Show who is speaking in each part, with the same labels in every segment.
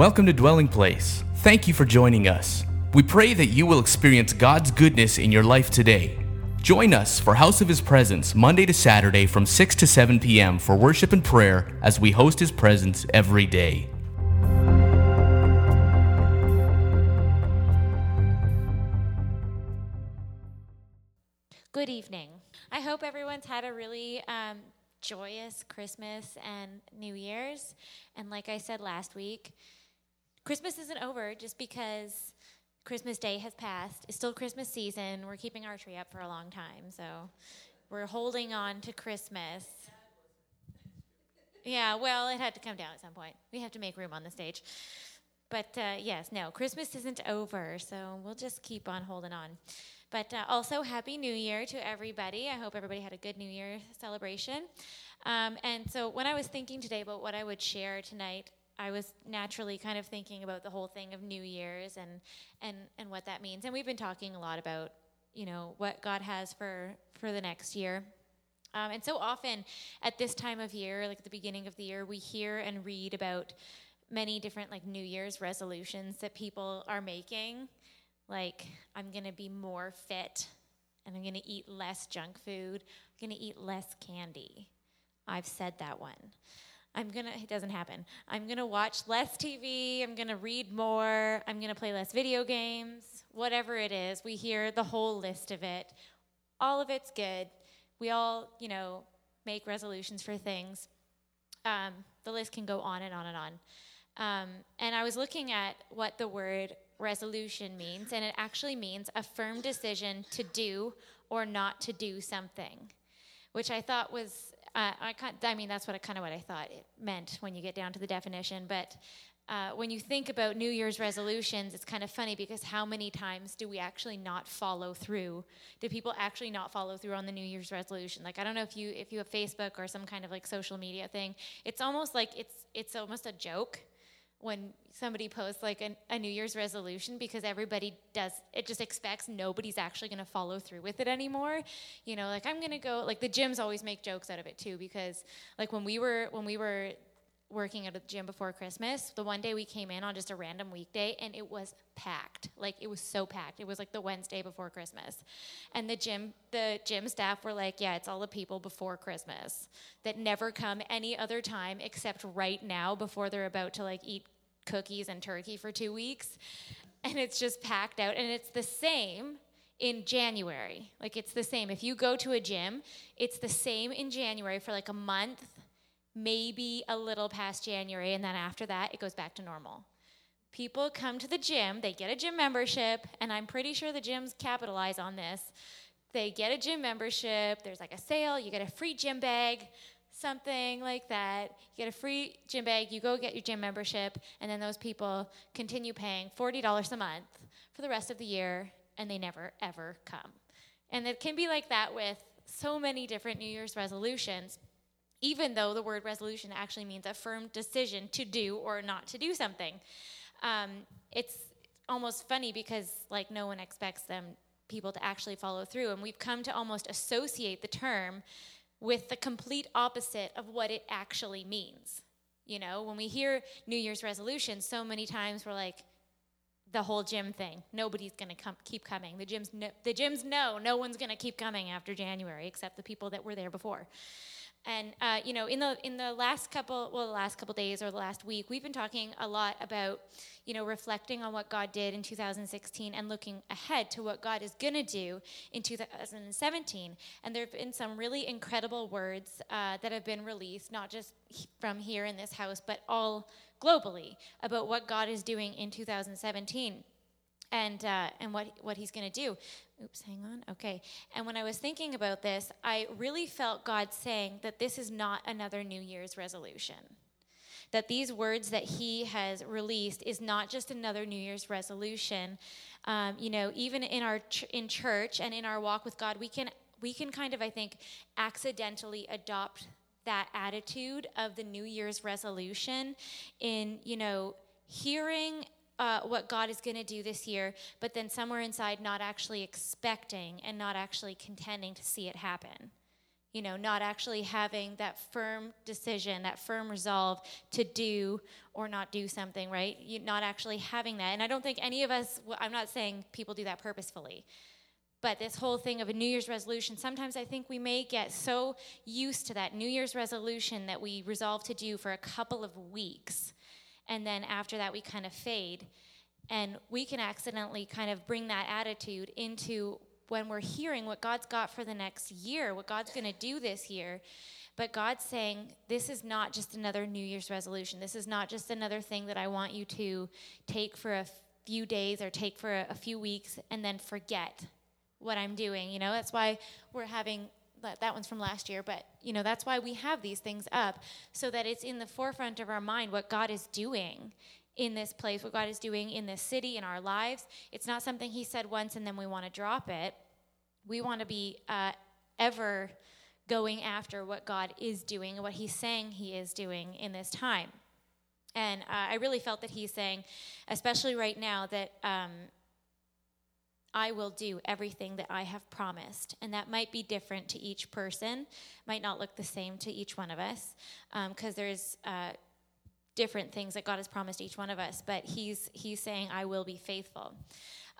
Speaker 1: Welcome to Dwelling Place. Thank you for joining us. We pray that you will experience God's goodness in your life today. Join us for House of His Presence Monday to Saturday from 6 to 7 p.m. for worship and prayer as we host His presence every day.
Speaker 2: Good evening. I hope everyone's had a really um, joyous Christmas and New Year's. And like I said last week, Christmas isn't over just because Christmas Day has passed. It's still Christmas season. We're keeping our tree up for a long time. So we're holding on to Christmas. Yeah, well, it had to come down at some point. We have to make room on the stage. But uh, yes, no, Christmas isn't over. So we'll just keep on holding on. But uh, also, Happy New Year to everybody. I hope everybody had a good New Year celebration. Um, and so, when I was thinking today about what I would share tonight, I was naturally kind of thinking about the whole thing of New Year's and and and what that means. And we've been talking a lot about you know what God has for for the next year. Um, and so often at this time of year, like at the beginning of the year, we hear and read about many different like New Year's resolutions that people are making like I'm going to be more fit and I'm going to eat less junk food. I'm going to eat less candy. I've said that one. I'm to, it doesn't happen. I'm to watch less TV. I'm to read more. I'm to play less video games. Whatever it is, we hear the whole list of it. All of it's good. We all, you know, make resolutions for things. Um, the list can go on and on and on. Um, and I was looking at what the word resolution means, and it actually means a firm decision to do or not to do something, which I thought was, uh, I, I mean, that's what kind of what I thought it meant when you get down to the definition. But uh, when you think about New Year's resolutions, it's kind of funny because how many times do we actually not follow through? Do people actually not follow through on the New Year's resolution? Like I don't know if you if you have Facebook or some kind of like social media thing. It's almost like it's it's almost a joke when somebody posts like an, a New Year's resolution because everybody does it just expects nobody's actually going to follow through with it anymore. You know, like I'm going to go like the gyms always make jokes out of it too because like when we were when we were working at a gym before Christmas, the one day we came in on just a random weekday and it was packed. Like it was so packed. It was like the Wednesday before Christmas. And the gym the gym staff were like, "Yeah, it's all the people before Christmas that never come any other time except right now before they're about to like eat cookies and turkey for 2 weeks." And it's just packed out and it's the same in January. Like it's the same. If you go to a gym, it's the same in January for like a month maybe a little past January, and then after that, it goes back to normal. People come to the gym, they get a gym membership, and I'm pretty sure the gyms capitalize on this. They get a gym membership, there's like a sale, you get a free gym bag, something like that. You get a free gym bag, you go get your gym membership, and then those people continue paying $40 a month for the rest of the year, and they never, ever come. And it can be like that with so many different New Year's resolutions even though the word resolution actually means a firm decision to do or not to do something. Um, it's almost funny because like no one expects them people to actually follow through, and we've come to almost associate the term with the complete opposite of what it actually means. You know, when we hear New Year's resolution, so many times we're like, the whole gym thing. Nobody's going to come, keep coming. The gyms, know, the gyms know no one's going to keep coming after January except the people that were there before. And uh, you know, in the in the last couple, well, the last couple days or the last week, we've been talking a lot about, you know, reflecting on what God did in 2016 and looking ahead to what God is going to do in 2017. And there have been some really incredible words uh, that have been released, not just from here in this house, but all globally about what God is doing in 2017 and uh, and what what he's going to do. Oops, hang on. Okay. And when I was thinking about this, I really felt God saying that this is not another New Year's resolution. That these words that He has released is not just another New Year's resolution. Um, you know, even in our ch- in church and in our walk with God, we can we can kind of I think accidentally adopt that attitude of the New Year's resolution in you know hearing uh, what God is going to do this year, but then somewhere inside not actually expecting and not actually contending to see it happen. you know, not actually having that firm decision, that firm resolve to do or not do something, right? You not actually having that. And I don't think any of us, I'm not saying people do that purposefully, but this whole thing of a New Year's resolution, sometimes I think we may get so used to that New Year's resolution that we resolve to do for a couple of weeks. And then after that, we kind of fade. And we can accidentally kind of bring that attitude into when we're hearing what God's got for the next year, what God's going to do this year. But God's saying, this is not just another New Year's resolution. This is not just another thing that I want you to take for a few days or take for a, a few weeks and then forget what I'm doing. You know, that's why we're having that that one's from last year, but you know, that's why we have these things up so that it's in the forefront of our mind what God is doing in this place, what God is doing in this city, in our lives. It's not something He said once and then we want to drop it. We want to be uh, ever going after what God is doing and what He's saying He is doing in this time. And uh, I really felt that He's saying, especially right now, that. Um, I will do everything that I have promised. And that might be different to each person, might not look the same to each one of us, because um, there's uh, different things that God has promised each one of us. But He's He's saying, "I will be faithful."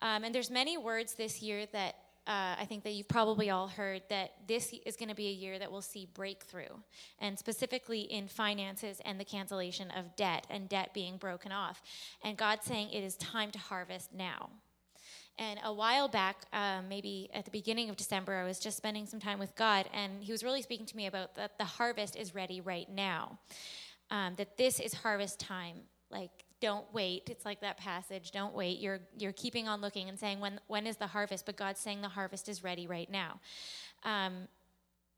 Speaker 2: Um, and there's many words this year that uh, I think that you've probably all heard that this is going to be a year that we'll see breakthrough, and specifically in finances and the cancellation of debt and debt being broken off. And God's saying it is time to harvest now. And a while back, um, maybe at the beginning of December, I was just spending some time with God, and He was really speaking to me about that the harvest is ready right now. Um, that this is harvest time. Like, don't wait. It's like that passage. Don't wait. You're you're keeping on looking and saying when when is the harvest? But God's saying the harvest is ready right now. Um,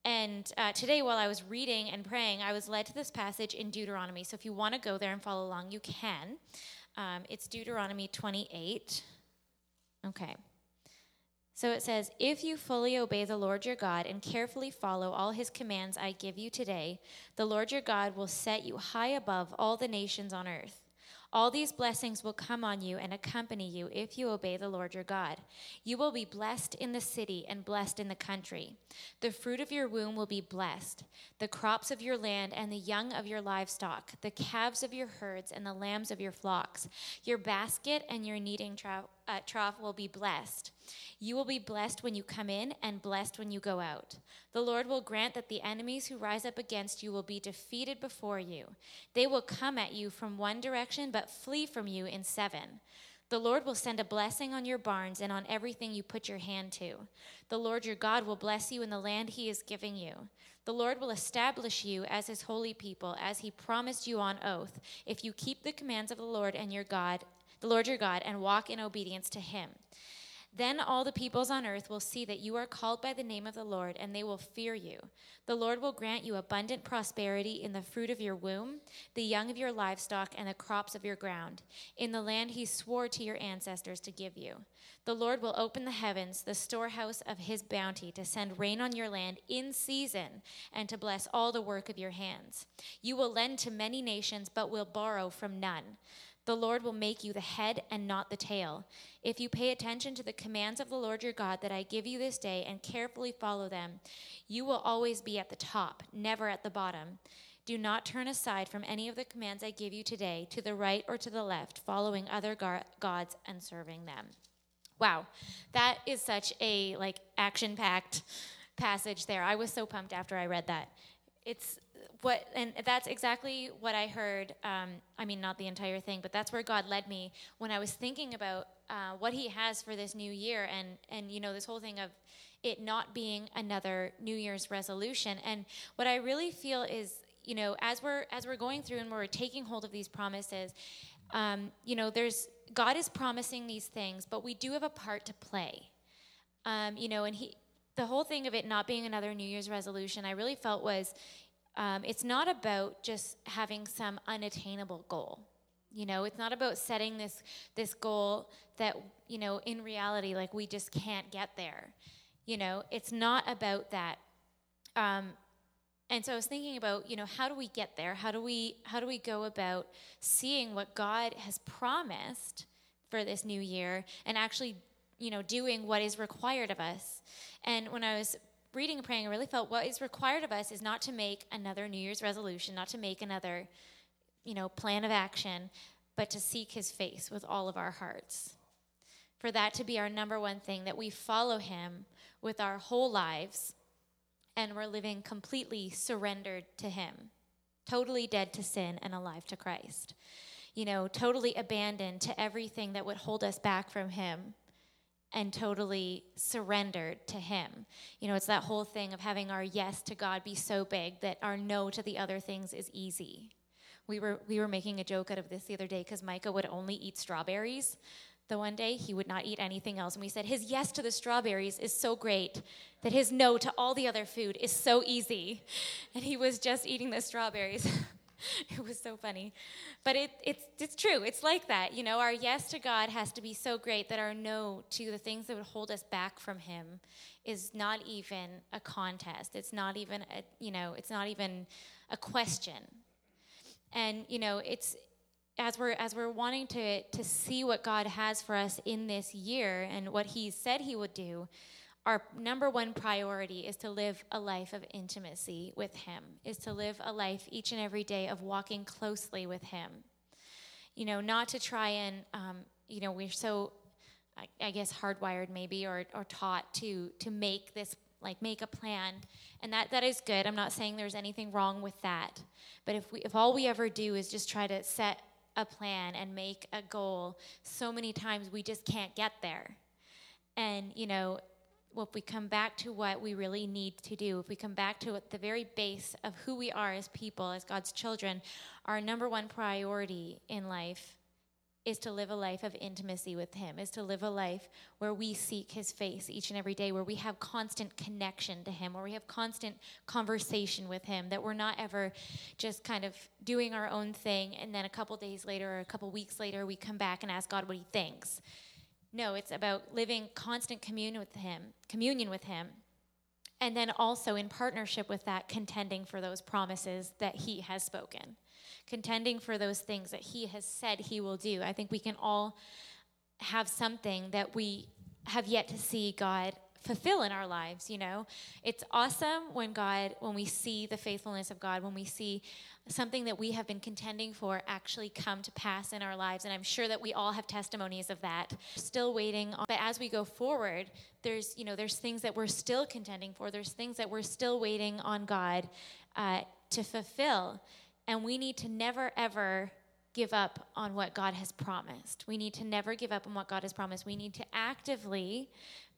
Speaker 2: and uh, today, while I was reading and praying, I was led to this passage in Deuteronomy. So if you want to go there and follow along, you can. Um, it's Deuteronomy 28. Okay. So it says, If you fully obey the Lord your God and carefully follow all his commands I give you today, the Lord your God will set you high above all the nations on earth. All these blessings will come on you and accompany you if you obey the Lord your God. You will be blessed in the city and blessed in the country. The fruit of your womb will be blessed, the crops of your land and the young of your livestock, the calves of your herds and the lambs of your flocks. Your basket and your kneading trough, uh, trough will be blessed. You will be blessed when you come in and blessed when you go out. The Lord will grant that the enemies who rise up against you will be defeated before you. They will come at you from one direction, but flee from you in seven. The Lord will send a blessing on your barns and on everything you put your hand to. The Lord your God will bless you in the land he is giving you. The Lord will establish you as his holy people, as he promised you on oath, if you keep the commands of the Lord and your God, the Lord your God, and walk in obedience to him. Then all the peoples on earth will see that you are called by the name of the Lord, and they will fear you. The Lord will grant you abundant prosperity in the fruit of your womb, the young of your livestock, and the crops of your ground, in the land he swore to your ancestors to give you. The Lord will open the heavens, the storehouse of his bounty, to send rain on your land in season, and to bless all the work of your hands. You will lend to many nations, but will borrow from none. The Lord will make you the head and not the tail. If you pay attention to the commands of the Lord your God that I give you this day and carefully follow them, you will always be at the top, never at the bottom. Do not turn aside from any of the commands I give you today to the right or to the left, following other gar- gods and serving them. Wow, that is such a like action-packed passage there. I was so pumped after I read that. It's what and that's exactly what i heard um, i mean not the entire thing but that's where god led me when i was thinking about uh, what he has for this new year and and you know this whole thing of it not being another new year's resolution. And what i really feel is you know as we're as we're going through and we're taking hold of these promises um, you know there's god is promising these things but we do have a part to play. Um, you know and he the whole thing of it not being another new year's resolution i really felt was um, it's not about just having some unattainable goal. You know, it's not about setting this this goal that you know in reality like we just can't get there. You know, it's not about that. Um, and so I was thinking about you know how do we get there? How do we how do we go about seeing what God has promised for this new year and actually you know doing what is required of us? And when I was reading and praying, I really felt what is required of us is not to make another New Year's resolution, not to make another, you know, plan of action, but to seek his face with all of our hearts. For that to be our number one thing, that we follow him with our whole lives and we're living completely surrendered to him, totally dead to sin and alive to Christ. You know, totally abandoned to everything that would hold us back from him and totally surrendered to Him. You know, it's that whole thing of having our yes to God be so big that our no to the other things is easy. We were we were making a joke out of this the other day because Micah would only eat strawberries. The one day he would not eat anything else, and we said his yes to the strawberries is so great that his no to all the other food is so easy, and he was just eating the strawberries. it was so funny. But it, it's, it's true. It's like that. You know, our yes to God has to be so great that our no to the things that would hold us back from Him is not even a contest. It's not even a, you know, it's not even a question. And, you know, it's, as we're as we're wanting to to see what God has for us in this year and what he said he would do our number one priority is to live a life of intimacy with Him, is to live a life each and every day of walking closely with Him. You know, not to try and, um, you know, we're so, I, I guess, hardwired maybe or, or taught to to make this like make a plan. And that that is good. I'm not saying there's anything wrong with that. But if we if all we ever do is just try to set a plan and make a goal so many times we just can't get there. And you know well, if we come back to what we really need to do, if we come back to the very base of who we are as people, as God's children, our number one priority in life is to live a life of intimacy with Him, is to live a life where we seek His face each and every day, where we have constant connection to Him, where we have constant conversation with Him, that we're not ever just kind of doing our own thing and then a couple days later or a couple weeks later we come back and ask God what He thinks. No, it's about living constant communion with Him, communion with Him, and then also in partnership with that, contending for those promises that He has spoken, contending for those things that He has said He will do. I think we can all have something that we have yet to see God fulfill in our lives you know? It's awesome when god when we see the faithfulness of god when we see something that we have been contending for actually come to pass in our lives and i'm sure that we all have testimonies of that. Still waiting on, but as we go forward there's you know there's things that we're still contending for there's things that we're still waiting on god uh, to fulfill and we need to never ever give up on what God has promised. We need to never give up on what God has promised. We need to actively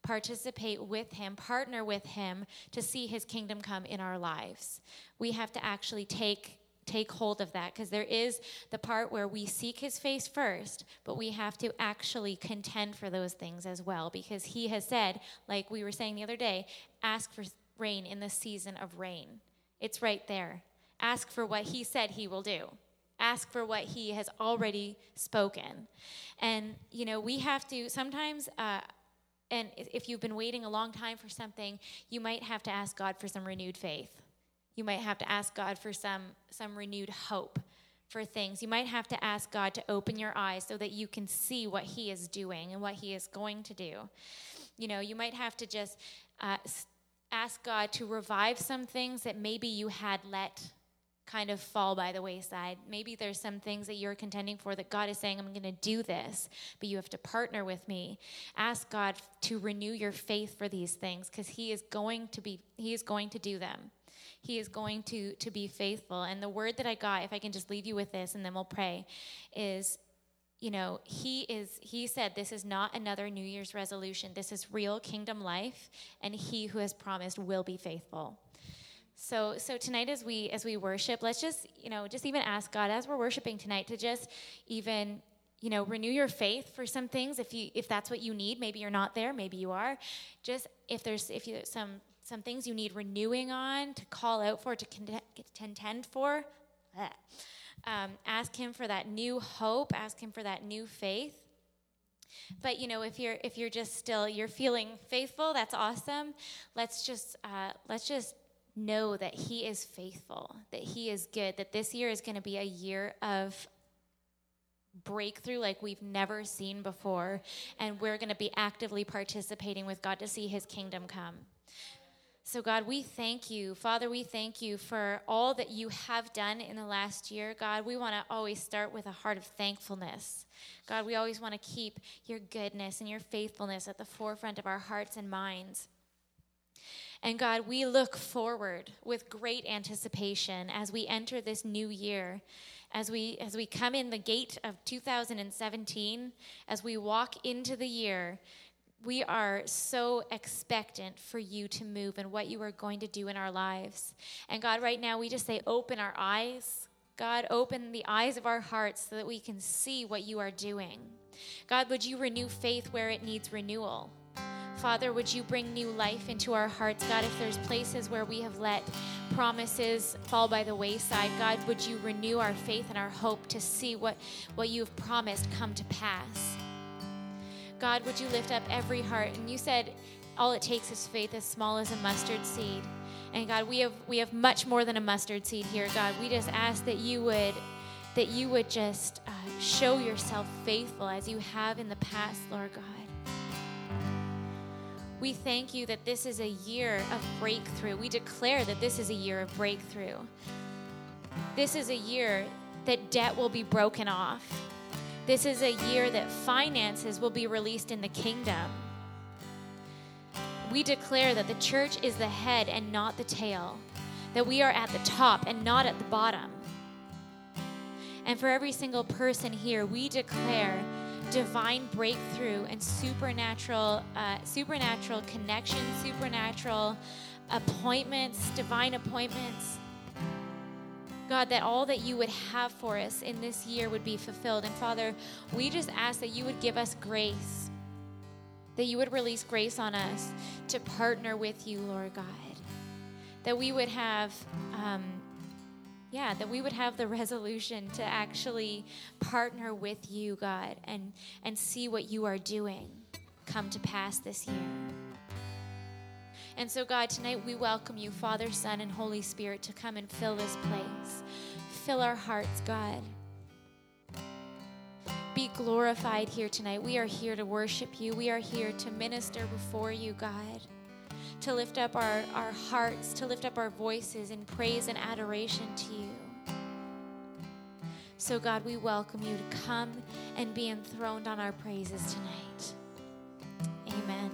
Speaker 2: participate with Him, partner with Him to see His kingdom come in our lives. We have to actually take take hold of that because there is the part where we seek his face first, but we have to actually contend for those things as well because he has said, like we were saying the other day, ask for rain in the season of rain. It's right there. Ask for what he said he will do. Ask for what he has already spoken. And, you know, we have to sometimes. Uh, and if you've been waiting a long time for something, you might have to ask God for some renewed faith. You might have to ask God for some, some renewed hope for things. You might have to ask God to open your eyes so that you can see what He is doing and what He is going to do. You know, you might have to just uh, ask God to revive some things that maybe you had let kind of fall by the wayside. Maybe there's some things that you're contending for that God is saying, I'm going to do this, but you have to partner with me. Ask God to renew your faith for these things because He is going to be, He is going to do them. He is going to, to be faithful. And the word that I got, if I can just leave you with this and then we'll pray, is you know he is he said this is not another new year's resolution this is real kingdom life and he who has promised will be faithful so so tonight as we as we worship, let's just, you know, just even ask God as we're worshiping tonight to just even you know renew your faith for some things. If you if that's what you need maybe you're not there maybe you are. Just if there's if you some some things you need renewing on to call out for to contend for um, ask him for that new hope ask him for that new faith. But you know if you're if you're just still you're feeling faithful that's awesome. Let's just uh, let's just know that He is faithful, that He is good, that this year is going to be a year of breakthrough like we've never seen before, and we're going to be actively participating with God to see His kingdom come. So, God, we thank you. Father, we thank you for all that you have done in the last year. God, we want to always start with a heart of thankfulness. God, we always want to keep your goodness and your faithfulness at the forefront of our hearts and minds. And God, we look forward with great anticipation as we enter this new year, as we as we come in the gate of 2017, as we walk into the year we are so expectant for you to move and what you are going to do in our lives. And God, right now, we just say, open our eyes. God, open the eyes of our hearts so that we can see what you are doing. God, would you renew faith where it needs renewal? Father, would you bring new life into our hearts? God, if there's places where we have let promises fall by the wayside, God, would you renew our faith and our hope to see what, what you have promised come to pass? God, would you lift up every heart? And you said all it takes is faith as small as a mustard seed. And God, we have we have much more than a mustard seed here, God. We just ask that you would that you would just uh, show yourself faithful as you have in the past, Lord God. We thank you that this is a year of breakthrough. We declare that this is a year of breakthrough. This is a year that debt will be broken off this is a year that finances will be released in the kingdom. We declare that the church is the head and not the tail, that we are at the top and not at the bottom. And for every single person here, we declare divine breakthrough and supernatural, uh, supernatural connection, supernatural appointments, divine appointments God, that all that you would have for us in this year would be fulfilled. And Father, we just ask that you would give us grace, that you would release grace on us to partner with you, Lord God. That we would have, um, yeah, that we would have the resolution to actually partner with you, God, and, and see what you are doing come to pass this year. And so, God, tonight we welcome you, Father, Son, and Holy Spirit, to come and fill this place. Fill our hearts, God. Be glorified here tonight. We are here to worship you. We are here to minister before you, God to lift up our, our hearts, to lift up our voices in praise and adoration to you. So, God, we welcome you to come and be enthroned on our praises tonight. Amen.